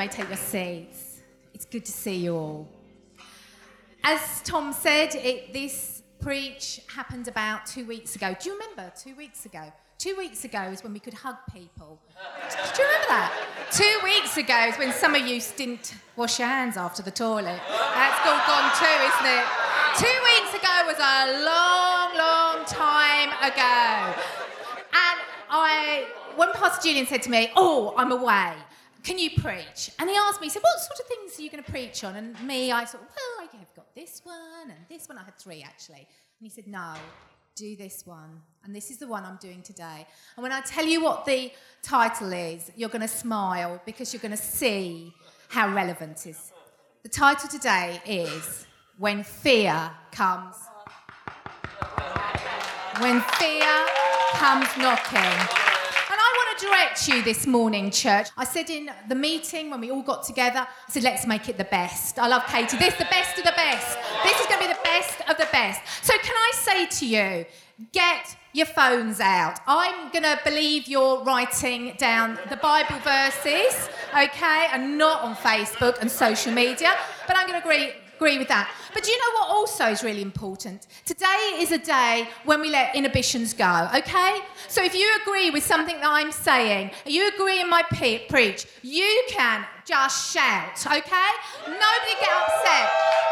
may take your seats. It's good to see you all. As Tom said, it, this preach happened about two weeks ago. Do you remember two weeks ago? Two weeks ago is when we could hug people. Do you remember that? Two weeks ago is when some of you didn't wash your hands after the toilet. That's all gone too, isn't it? Two weeks ago was a long, long time ago. And I, when Pastor Julian said to me, Oh, I'm away, can you preach? And he asked me, he said, What sort of things are you going to preach on? And me, I thought, Well, I've got this one and this one. I had three actually. And he said, No, do this one. And this is the one I'm doing today. And when I tell you what the title is, you're going to smile because you're going to see how relevant it is. The title today is When Fear Comes. When Fear Comes Knocking direct you this morning, church. I said in the meeting when we all got together, I said, let's make it the best. I love Katie. This is the best of the best. This is going to be the best of the best. So, can I say to you, get your phones out. I'm going to believe you're writing down the Bible verses, okay, and not on Facebook and social media, but I'm going to agree agree with that. But you know what also is really important? Today is a day when we let inhibitions go, okay? So if you agree with something that I'm saying, you agree in my pe- preach, you can just shout, okay? Nobody get upset.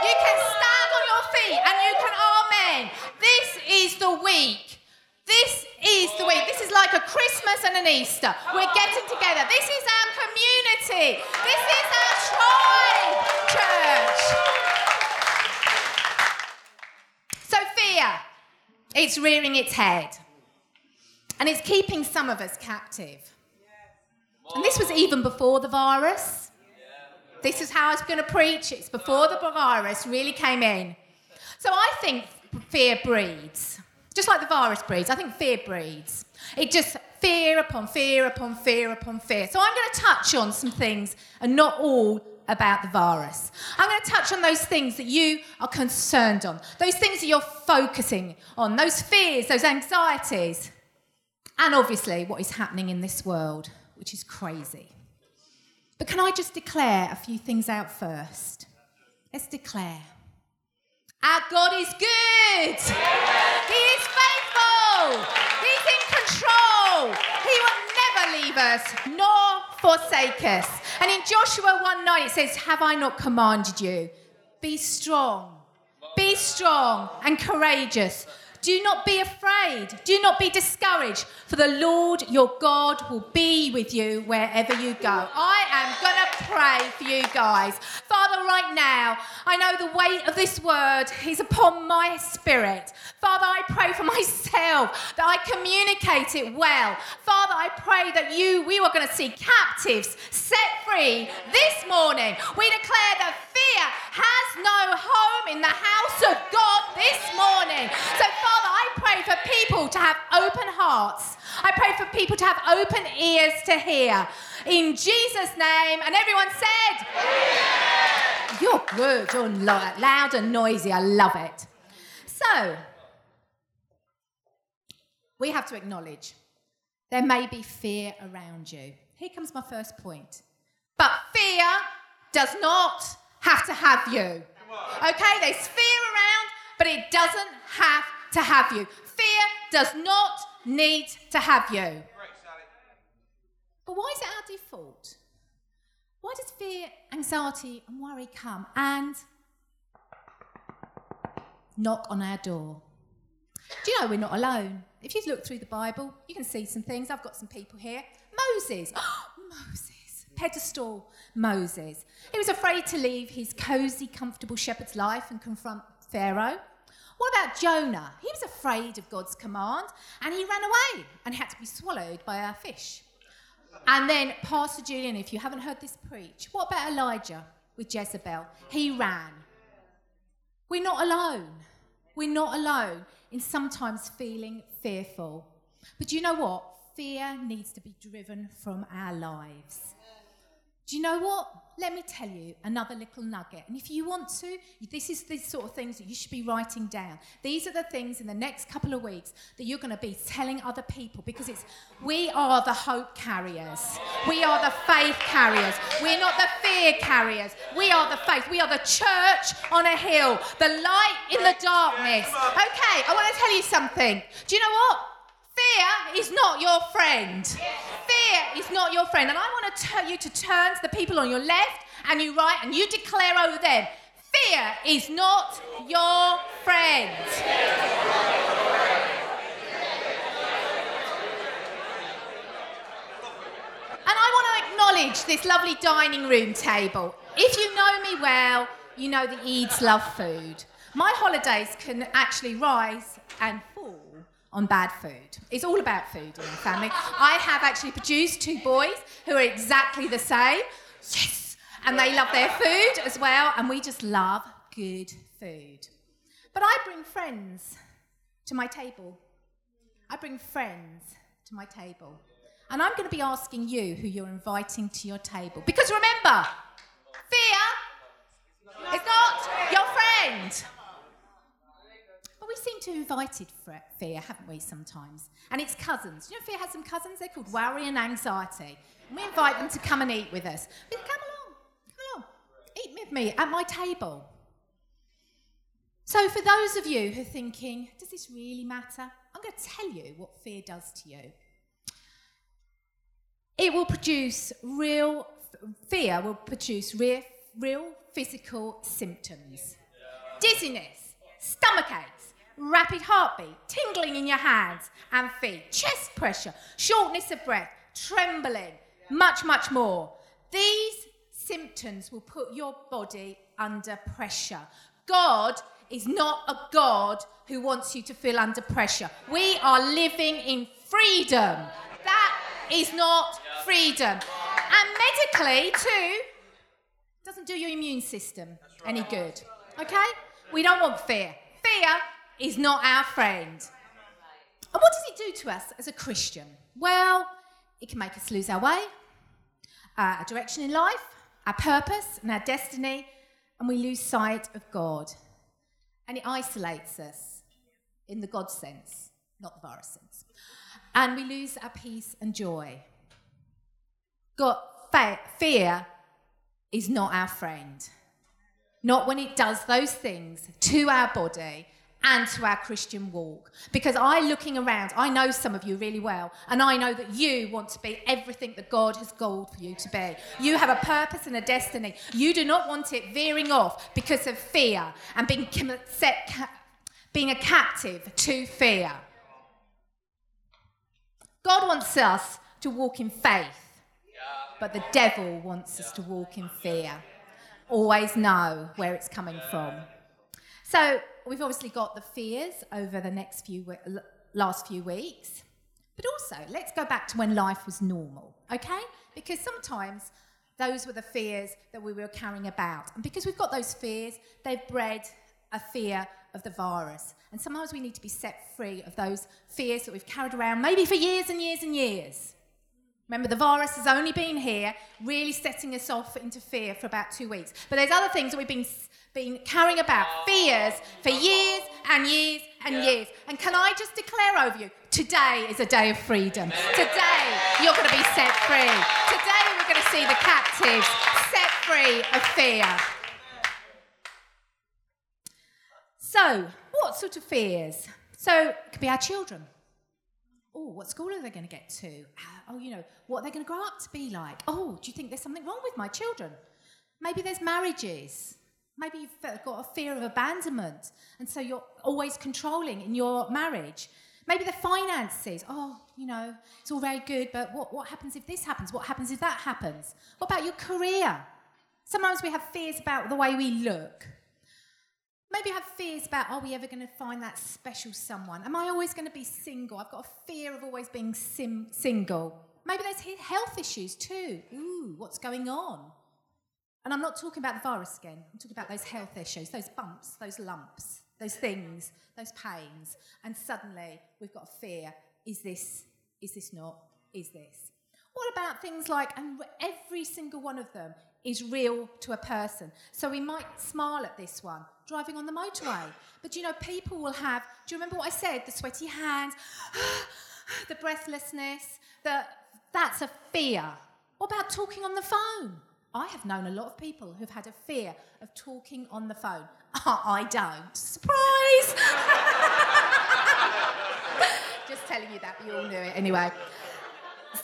You can stand on your feet and you can amen. This is the week. This is the week. This is like a Christmas and an Easter. We're getting together. This is our community. This is our tribe, church. fear, it's rearing its head. And it's keeping some of us captive. And this was even before the virus. This is how I was going to preach. It's before the virus really came in. So I think fear breeds. Just like the virus breeds, I think fear breeds. It just fear upon fear upon fear upon fear. So I'm going to touch on some things, and not all about the virus. I'm going to touch on those things that you are concerned on, those things that you're focusing on, those fears, those anxieties, and obviously what is happening in this world, which is crazy. But can I just declare a few things out first? Let's declare. Our God is good. He is faithful. He's in control. He will never leave us nor forsake us. And in Joshua 1 9, it says, Have I not commanded you? Be strong. Be strong and courageous. Do not be afraid. Do not be discouraged, for the Lord your God will be with you wherever you go. I am going to pray for you guys. Father, right now, I know the weight of this word is upon my spirit. Father, I pray for myself that I communicate it well. Father, I pray that you, we are going to see captives set free this morning. We declare that fear has no home in the house of God this morning. So, Father, I pray for people to have open hearts. I pray for people to have open ears to hear. In Jesus' name. And everyone said. You're good. You're loud and noisy. I love it. So, we have to acknowledge there may be fear around you. Here comes my first point. But fear does not have to have you. Okay, there's fear around, but it doesn't have to have you. Fear does not need to have you. But why is it our default? Why does fear, anxiety, and worry come and knock on our door? Do you know we're not alone? If you look through the Bible, you can see some things. I've got some people here. Moses. Oh, Moses. Pedestal Moses. He was afraid to leave his cosy, comfortable shepherd's life and confront Pharaoh. What about Jonah? He was afraid of God's command and he ran away and had to be swallowed by a fish. And then, Pastor Julian, if you haven't heard this preach, what about Elijah with Jezebel? He ran. We're not alone. We're not alone in sometimes feeling fearful. But you know what? Fear needs to be driven from our lives. Do you know what? Let me tell you another little nugget. And if you want to, this is the sort of things that you should be writing down. These are the things in the next couple of weeks that you're going to be telling other people because it's we are the hope carriers. We are the faith carriers. We're not the fear carriers. We are the faith. We are the church on a hill, the light in the darkness. Okay, I want to tell you something. Do you know what? Fear is not your friend. Fear is not your friend. And I want to tell you to turn to the people on your left and your right and you declare over them fear is not your friend. And I want to acknowledge this lovely dining room table. If you know me well, you know that Eads love food. My holidays can actually rise and fall on bad food. It's all about food in my family. I have actually produced two boys who are exactly the same. Yes! And they love their food as well, and we just love good food. But I bring friends to my table. I bring friends to my table. And I'm going to be asking you who you're inviting to your table. Because remember, fear is not your friend seem to have invited fear, haven't we, sometimes? And it's cousins. You know, fear has some cousins. They're called worry and anxiety. And we invite them to come and eat with us. come along, come along, eat with me at my table. So, for those of you who are thinking, does this really matter? I'm going to tell you what fear does to you. It will produce real, fear will produce real, real physical symptoms dizziness, stomach aches rapid heartbeat, tingling in your hands and feet, chest pressure, shortness of breath, trembling, much, much more. These symptoms will put your body under pressure. God is not a God who wants you to feel under pressure. We are living in freedom. That is not freedom. And medically, too, doesn't do your immune system any good. Okay? We don't want fear. Fear is not our friend. And what does it do to us as a Christian? Well, it can make us lose our way, uh, our direction in life, our purpose, and our destiny, and we lose sight of God. And it isolates us in the God sense, not the virus sense. And we lose our peace and joy. God, fear is not our friend. Not when it does those things to our body and to our Christian walk. Because I, looking around, I know some of you really well, and I know that you want to be everything that God has called for you to be. You have a purpose and a destiny. You do not want it veering off because of fear and being, set, being a captive to fear. God wants us to walk in faith, but the devil wants us to walk in fear. Always know where it's coming from. So, we've obviously got the fears over the next few last few weeks. But also, let's go back to when life was normal, okay? Because sometimes those were the fears that we were carrying about. And because we've got those fears, they've bred a fear of the virus. And sometimes we need to be set free of those fears that we've carried around, maybe for years and years and years. Remember, the virus has only been here, really setting us off into fear for about two weeks. But there's other things that we've been been carrying about fears for years and years and yeah. years. And can I just declare over you, today is a day of freedom. Today you're going to be set free. Today we're going to see the captives set free of fear. So, what sort of fears? So, it could be our children. Oh, what school are they going to get to? Oh, you know, what are they going to grow up to be like? Oh, do you think there's something wrong with my children? Maybe there's marriages. Maybe you've got a fear of abandonment, and so you're always controlling in your marriage. Maybe the finances. Oh, you know, it's all very good, but what, what happens if this happens? What happens if that happens? What about your career? Sometimes we have fears about the way we look. Maybe you have fears about, are we ever going to find that special someone? Am I always going to be single? I've got a fear of always being sim- single. Maybe there's health issues too. Ooh, what's going on? And I'm not talking about the virus again. I'm talking about those health issues, those bumps, those lumps, those things, those pains. And suddenly we've got fear is this, is this not, is this? What about things like, and every single one of them is real to a person. So we might smile at this one, driving on the motorway. But you know, people will have, do you remember what I said? The sweaty hands, the breathlessness, the, that's a fear. What about talking on the phone? I have known a lot of people who've had a fear of talking on the phone. I don't. Surprise! Just telling you that, you all knew it anyway.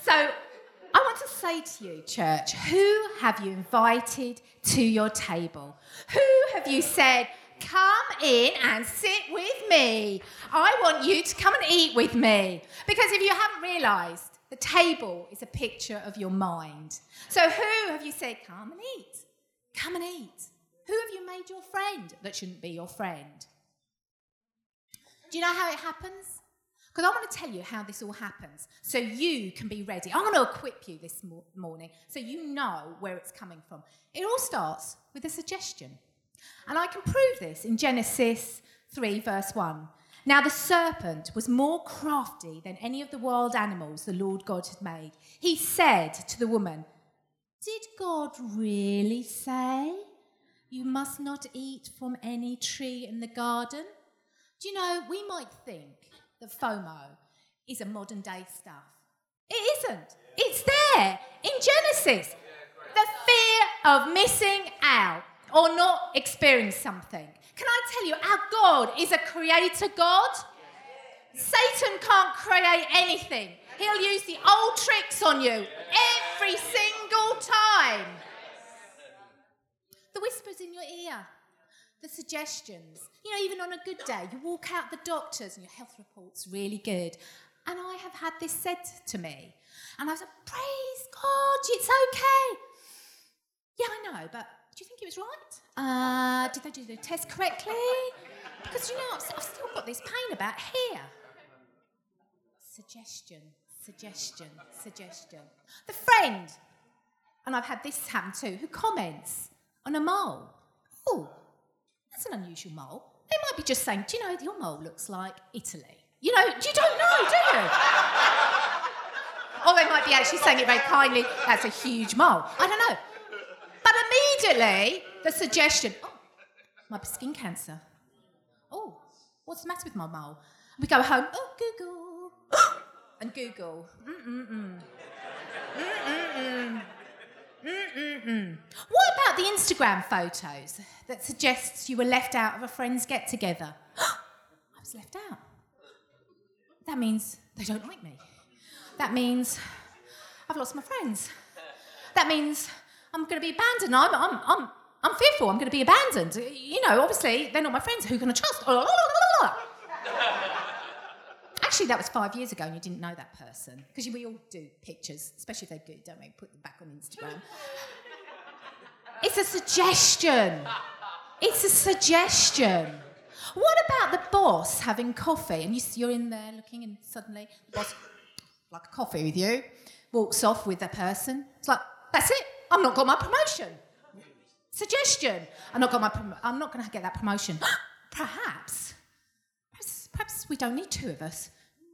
So, I want to say to you, church, who have you invited to your table? Who have you said, come in and sit with me? I want you to come and eat with me. Because if you haven't realised, the table is a picture of your mind. So, who have you said, come and eat? Come and eat. Who have you made your friend that shouldn't be your friend? Do you know how it happens? Because I want to tell you how this all happens so you can be ready. I'm going to equip you this morning so you know where it's coming from. It all starts with a suggestion. And I can prove this in Genesis 3, verse 1. Now the serpent was more crafty than any of the wild animals the Lord God had made. He said to the woman, Did God really say you must not eat from any tree in the garden? Do you know, we might think that FOMO is a modern day stuff. It isn't. It's there in Genesis. The fear of missing out or not experiencing something. Can I tell you, our God is a creator God. Satan can't create anything. He'll use the old tricks on you every single time. The whispers in your ear, the suggestions. You know, even on a good day, you walk out the doctors and your health report's really good. And I have had this said to me. And I said, Praise God, it's okay. Yeah, I know, but do you think it was right? Uh, did they do the test correctly? Because you know, I've, I've still got this pain about here. Suggestion, suggestion, suggestion. The friend, and I've had this happen too, who comments on a mole. Oh, that's an unusual mole. They might be just saying, do you know, your mole looks like Italy. You know, you don't know, do you? or they might be actually saying it very kindly, that's a huge mole. I don't know. Immediately, the suggestion, oh, my skin cancer. Oh, what's the matter with my mole? We go home, oh, Google. and Google. Mm-mm-mm. Mm-mm-mm. What about the Instagram photos that suggests you were left out of a friend's get together? I was left out. That means they don't like me. That means I've lost my friends. That means I'm going to be abandoned. I'm, I'm, I'm, I'm fearful. I'm going to be abandoned. You know, obviously, they're not my friends. Who can I trust? Actually, that was five years ago and you didn't know that person. Because we all do pictures, especially if they're good, don't we? Put them back on Instagram. it's a suggestion. It's a suggestion. What about the boss having coffee and you're in there looking and suddenly the boss, like a coffee with you, walks off with the person. It's like, that's it. I've not got my promotion. Suggestion. I'm not got my. Prom- I'm not going to get that promotion. perhaps, perhaps, perhaps we don't need two of us.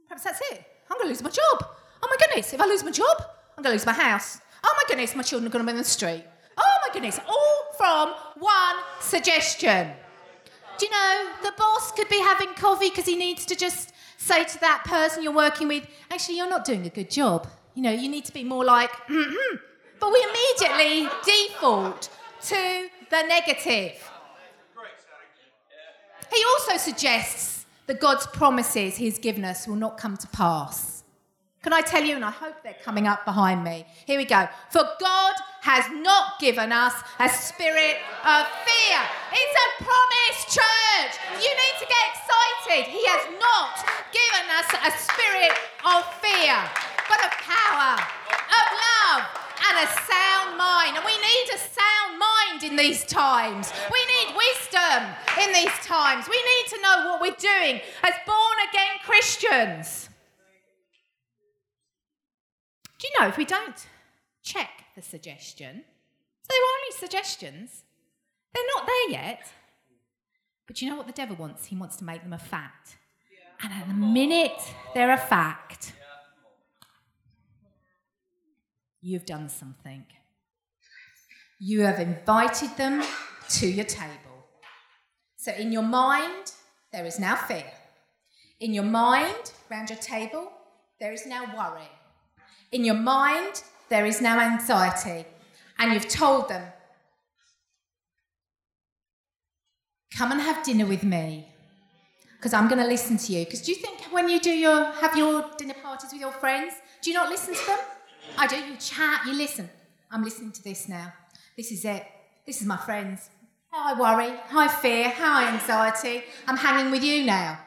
Perhaps that's it. I'm going to lose my job. Oh my goodness! If I lose my job, I'm going to lose my house. Oh my goodness! My children are going to be in the street. Oh my goodness! All from one suggestion. Do you know the boss could be having coffee because he needs to just say to that person you're working with, actually, you're not doing a good job. You know, you need to be more like, mm-hmm. But we immediately default to the negative. He also suggests that God's promises he's given us will not come to pass. Can I tell you, and I hope they're coming up behind me? Here we go. For God has not given us a spirit of fear. It's a promise, church. You need to get excited. He has not given us a spirit of fear, but of power, of love, and a sound mind. And we need a sound mind in these times. We need wisdom in these times. We need to know what we're doing as born again Christians. Do you know if we don't check the suggestion, so they're only suggestions, they're not there yet. But you know what the devil wants? He wants to make them a fact. And at the minute they're a fact, you've done something. You have invited them to your table. So in your mind, there is now fear. In your mind, around your table, there is now worry. In your mind, there is now anxiety. And you've told them, come and have dinner with me because I'm going to listen to you. Because do you think when you do your have your dinner parties with your friends, do you not listen to them? I do. You chat, you listen. I'm listening to this now. This is it. This is my friends. How I worry, how I fear, how I anxiety. I'm hanging with you now.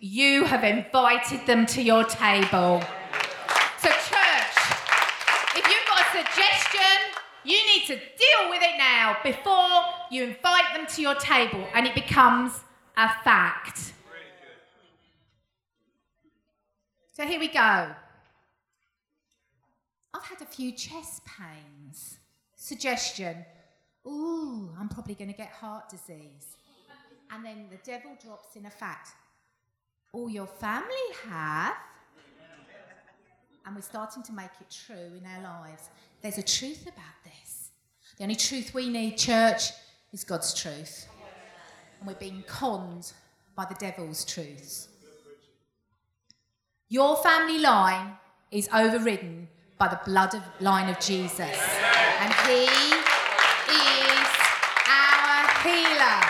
You have invited them to your table. So, church, if you've got a suggestion, you need to deal with it now before you invite them to your table and it becomes a fact. So, here we go. I've had a few chest pains. Suggestion Ooh, I'm probably going to get heart disease. And then the devil drops in a fact. All your family have. And we're starting to make it true in our lives. There's a truth about this. The only truth we need, church, is God's truth. And we're being conned by the devil's truths. Your family line is overridden by the blood of, line of Jesus. And he is our healer.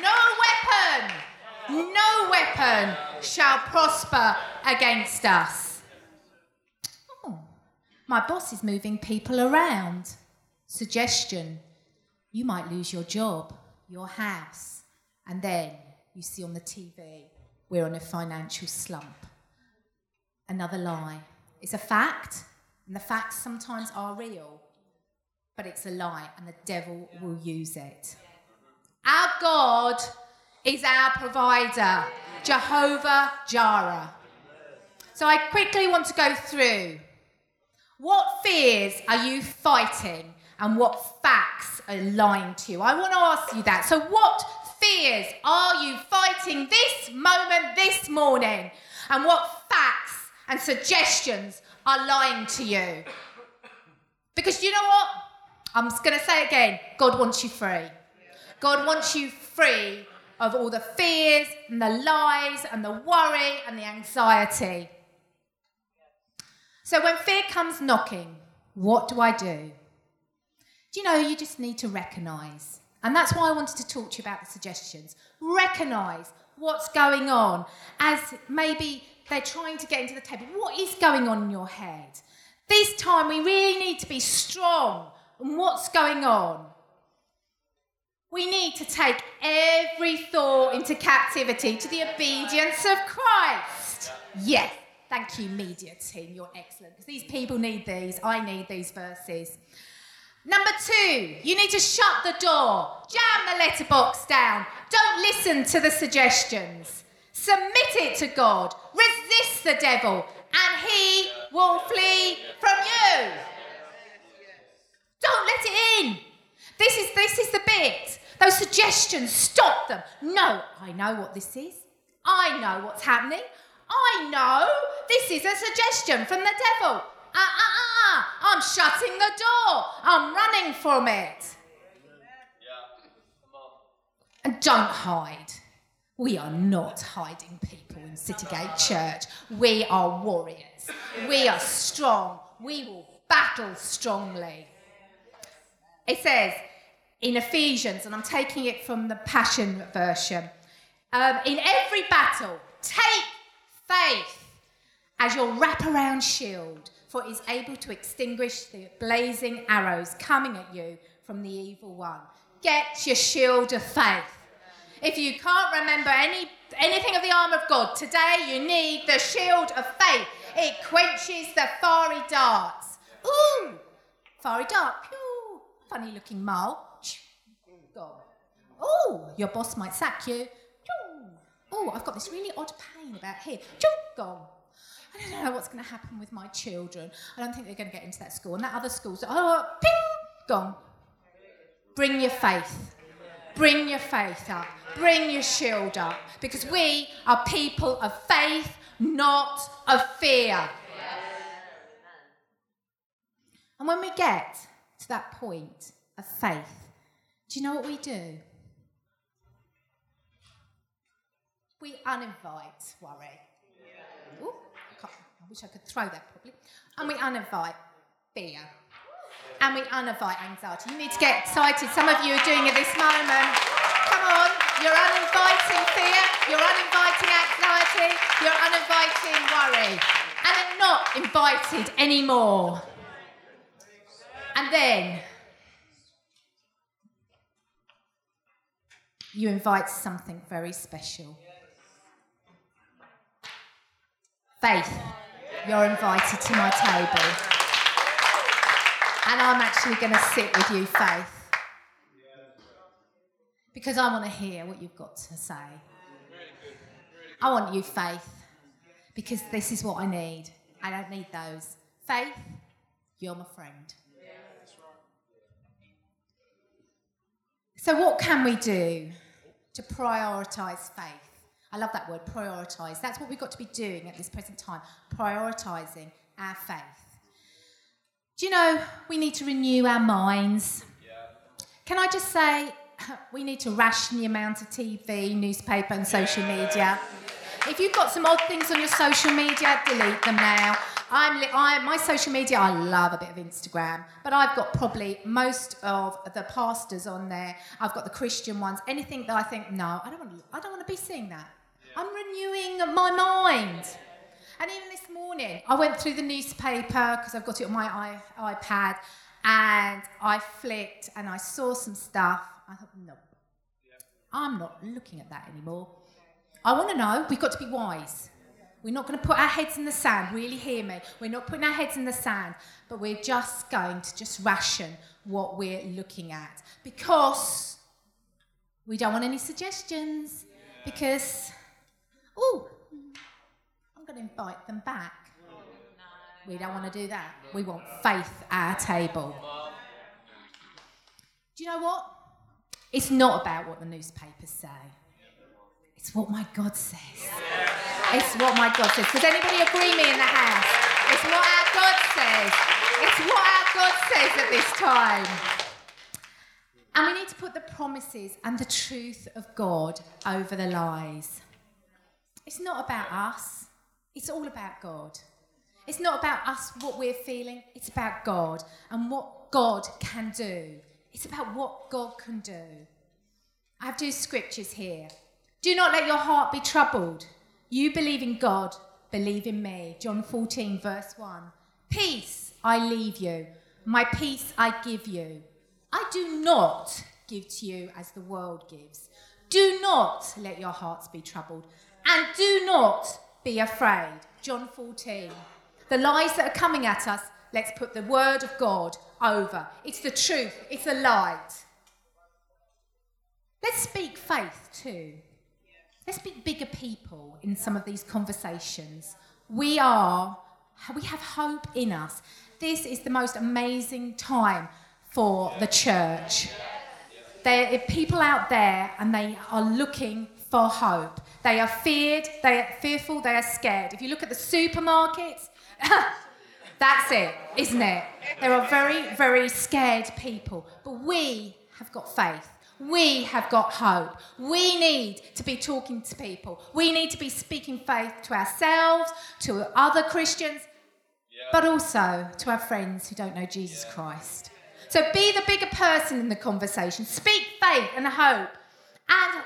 No weapon, no weapon shall prosper against us. Oh, my boss is moving people around. Suggestion you might lose your job, your house, and then you see on the TV we're on a financial slump. Another lie. It's a fact, and the facts sometimes are real, but it's a lie, and the devil will use it. Our God is our provider, Jehovah Jireh. So I quickly want to go through what fears are you fighting and what facts are lying to you? I want to ask you that. So, what fears are you fighting this moment, this morning? And what facts and suggestions are lying to you. Because you know what? I'm just going to say again God wants you free. God wants you free of all the fears and the lies and the worry and the anxiety. So when fear comes knocking, what do I do? Do you know you just need to recognize? And that's why I wanted to talk to you about the suggestions. Recognize what's going on as maybe they're trying to get into the table. What is going on in your head? This time we really need to be strong on what's going on. We need to take every thought into captivity to the obedience of Christ. Yes. Thank you, media team. You're excellent. Because these people need these. I need these verses. Number two, you need to shut the door, jam the letterbox down. Don't listen to the suggestions. Submit it to God. Resist the devil, and he will flee from you. Don't let it in. This is this is the bit. Those suggestions, stop them. No, I know what this is. I know what's happening. I know this is a suggestion from the devil. Ah, ah, ah, ah. I'm shutting the door. I'm running from it. And don't hide. We are not hiding people in Citygate Church. We are warriors. We are strong. We will battle strongly. It says in Ephesians, and I'm taking it from the Passion Version um, in every battle, take faith as your wraparound shield, for it is able to extinguish the blazing arrows coming at you from the evil one. Get your shield of faith. If you can't remember any, anything of the armour of God, today you need the shield of faith. It quenches the fiery darts. Ooh, fiery dart. Pew. Funny looking mole. Gone. Oh, your boss might sack you. Oh, I've got this really odd pain about here. Gone. I don't know what's going to happen with my children. I don't think they're going to get into that school. And that other school's, oh, ping, gone. Bring your faith. Bring your faith up. Bring your shield up. Because we are people of faith, not of fear. And when we get to that point of faith, do you know what we do? We uninvite worry. Ooh, I, I wish I could throw that properly. And we uninvite fear. And we uninvite anxiety. You need to get excited. Some of you are doing it this moment. Come on. You're uninviting fear. You're uninviting anxiety. You're uninviting worry. And they're not invited anymore. And then you invite something very special. Faith, you're invited to my table. And I'm actually going to sit with you, Faith. Because I want to hear what you've got to say. I want you, Faith, because this is what I need. I don't need those. Faith, you're my friend. So, what can we do to prioritise faith? I love that word, prioritise. That's what we've got to be doing at this present time, prioritising our faith. Do you know we need to renew our minds? Yeah. Can I just say, we need to ration the amount of TV, newspaper, and social media. If you've got some odd things on your social media, delete them now. I'm, I, my social media, I love a bit of Instagram, but I've got probably most of the pastors on there. I've got the Christian ones. Anything that I think, no, I don't want to, I don't want to be seeing that. I'm renewing my mind. And even this morning, I went through the newspaper because I've got it on my iPad and I flicked and I saw some stuff. I thought, no, I'm not looking at that anymore. I want to know. We've got to be wise. We're not going to put our heads in the sand. Really hear me. We're not putting our heads in the sand, but we're just going to just ration what we're looking at because we don't want any suggestions because oh, I'm going to invite them back. Oh, we don't want to do that. We want faith at our table. Do you know what? It's not about what the newspapers say. It's what my God says. It's what my God says. Does anybody agree me in the house? It's what our God says. It's what our God says at this time. And we need to put the promises and the truth of God over the lies. It's not about us, it's all about God. It's not about us, what we're feeling, it's about God and what God can do. It's about what God can do. I have two scriptures here. Do not let your heart be troubled. You believe in God, believe in me. John 14, verse 1. Peace I leave you, my peace I give you. I do not give to you as the world gives. Do not let your hearts be troubled. And do not be afraid. John 14. The lies that are coming at us, let's put the word of God over. It's the truth, it's the light. Let's speak faith too. Let's be bigger people in some of these conversations. We are, we have hope in us. This is the most amazing time for the church. There are people out there and they are looking for hope. They are feared, they are fearful, they are scared. If you look at the supermarkets, that's it, isn't it? There are very, very scared people. But we have got faith. We have got hope. We need to be talking to people. We need to be speaking faith to ourselves, to other Christians, yeah. but also to our friends who don't know Jesus yeah. Christ. So be the bigger person in the conversation. Speak faith and hope. And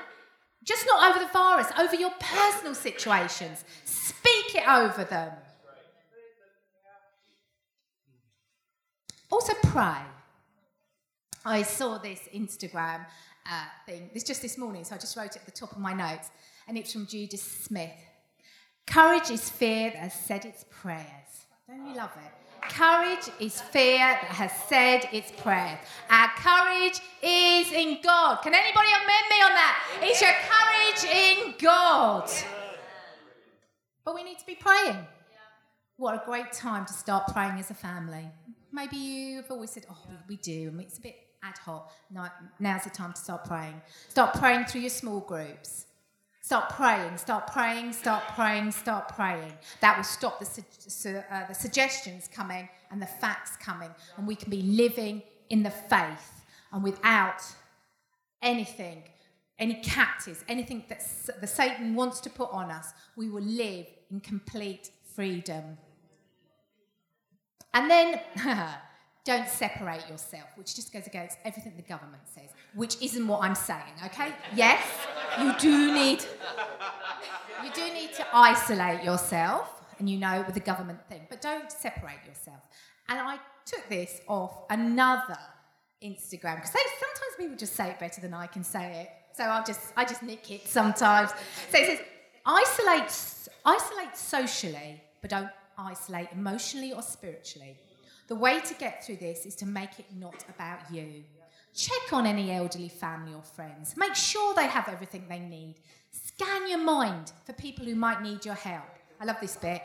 just not over the virus, over your personal situations. Speak it over them. Also, pray. I saw this Instagram uh, thing, it's just this morning, so I just wrote it at the top of my notes, and it's from Judah Smith. Courage is fear that has said its prayers. Don't you love it? Courage is fear that has said its prayers. Our courage is in God. Can anybody amend me on that? It's your courage in God. But we need to be praying. What a great time to start praying as a family. Maybe you've always said, oh, we, do, and it's a bit ad hoc. now's the time to start praying. Start praying through your small groups. Start praying, start praying, start praying, start praying. That will stop the, su- uh, the suggestions coming and the facts coming, and we can be living in the faith and without anything, any captives, anything that the Satan wants to put on us, we will live in complete freedom. And then don't separate yourself, which just goes against everything the government says, which isn't what I'm saying, okay? Yes, you do need you do need to isolate yourself, and you know with the government thing, but don't separate yourself. And I took this off another Instagram because sometimes people just say it better than I can say it. So I'll just I just nick it sometimes. So it says isolate isolate socially, but don't isolate emotionally or spiritually. The way to get through this is to make it not about you. Check on any elderly family or friends. Make sure they have everything they need. Scan your mind for people who might need your help. I love this bit.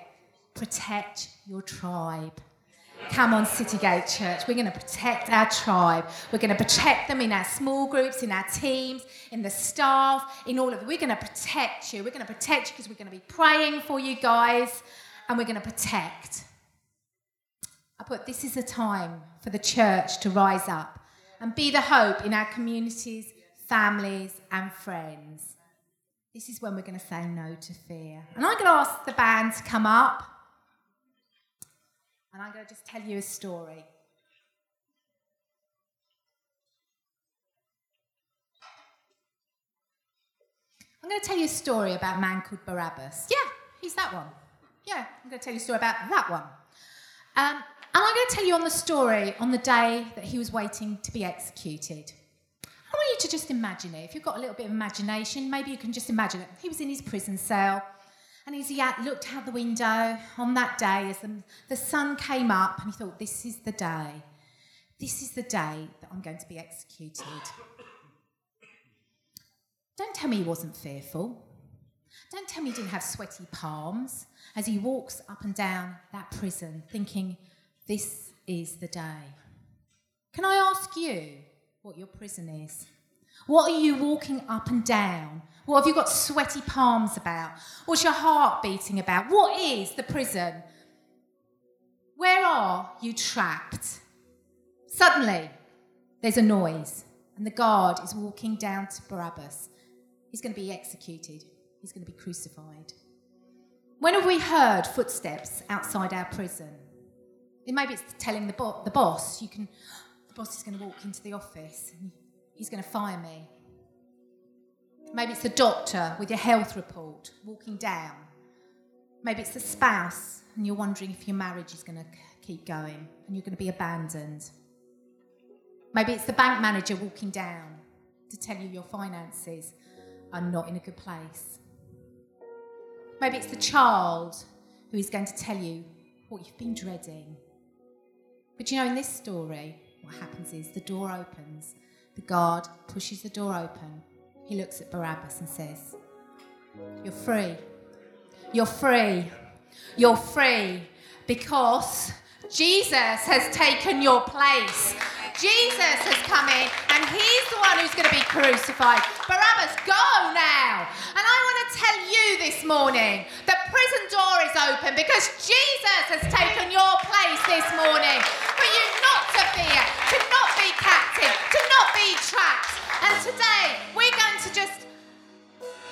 Protect your tribe. Come on, Citygate Church. We're going to protect our tribe. We're going to protect them in our small groups, in our teams, in the staff, in all of it. We're going to protect you. We're going to protect you because we're going to be praying for you guys and we're going to protect. I put this is a time for the church to rise up and be the hope in our communities, families, and friends. This is when we're going to say no to fear. And I'm going to ask the band to come up. And I'm going to just tell you a story. I'm going to tell you a story about a man called Barabbas. Yeah, he's that one. Yeah, I'm going to tell you a story about that one. Um, and I'm going to tell you on the story on the day that he was waiting to be executed. I want you to just imagine it. If you've got a little bit of imagination, maybe you can just imagine it. He was in his prison cell, and he looked out the window on that day, as the, the sun came up, and he thought, This is the day. This is the day that I'm going to be executed. Don't tell me he wasn't fearful. Don't tell me he didn't have sweaty palms as he walks up and down that prison thinking, this is the day. Can I ask you what your prison is? What are you walking up and down? What have you got sweaty palms about? What's your heart beating about? What is the prison? Where are you trapped? Suddenly, there's a noise, and the guard is walking down to Barabbas. He's going to be executed, he's going to be crucified. When have we heard footsteps outside our prison? Maybe it's telling the, bo- the boss, you can, the boss is going to walk into the office and he's going to fire me. Maybe it's the doctor with your health report walking down. Maybe it's the spouse and you're wondering if your marriage is going to keep going and you're going to be abandoned. Maybe it's the bank manager walking down to tell you your finances are not in a good place. Maybe it's the child who is going to tell you what you've been dreading but you know, in this story, what happens is the door opens, the guard pushes the door open, he looks at Barabbas and says, You're free. You're free. You're free because Jesus has taken your place. Jesus has come in and he's the one who's going to be crucified. Barabbas, go now. And I want to tell you this morning the prison door is open because Jesus has taken your place this morning for you not to fear, to not be captive, to not be trapped. And today we're going to just,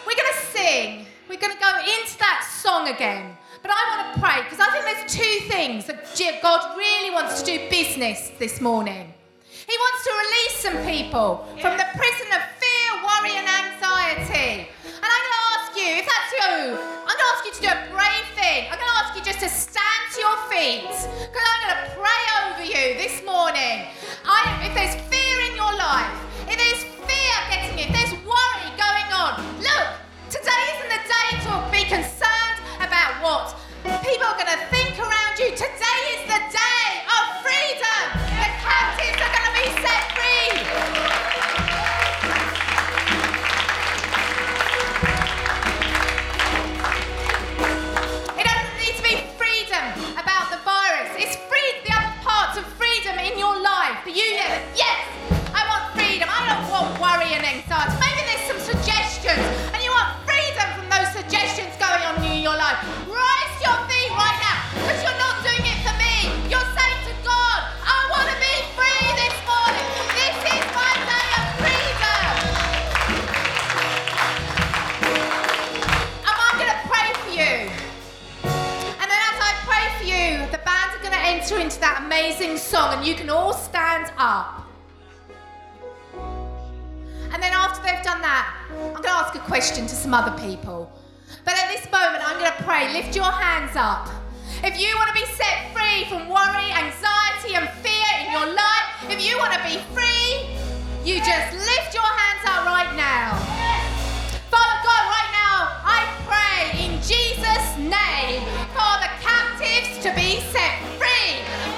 we're going to sing. We're going to go into that song again. But I want to pray because I think there's two things that God really wants to do business this morning. He wants to release some people from the prison of fear, worry, and anxiety. And I'm going to ask you, if that's you, I'm going to ask you to do a brave thing. I'm going to ask you just to stand to your feet because I'm going to pray over you this morning. I, if there's fear in your life, if there's fear getting you, there's worry going on, look, today isn't the day to be concerned about what people are going to think song and you can all stand up. And then after they've done that, I'm going to ask a question to some other people. But at this moment, I'm going to pray. Lift your hands up. If you want to be set free from worry, anxiety, and fear in your life, if you want to be free, you just lift your hands up right now. Father God, right now, I pray in Jesus' name for the captives to be set free.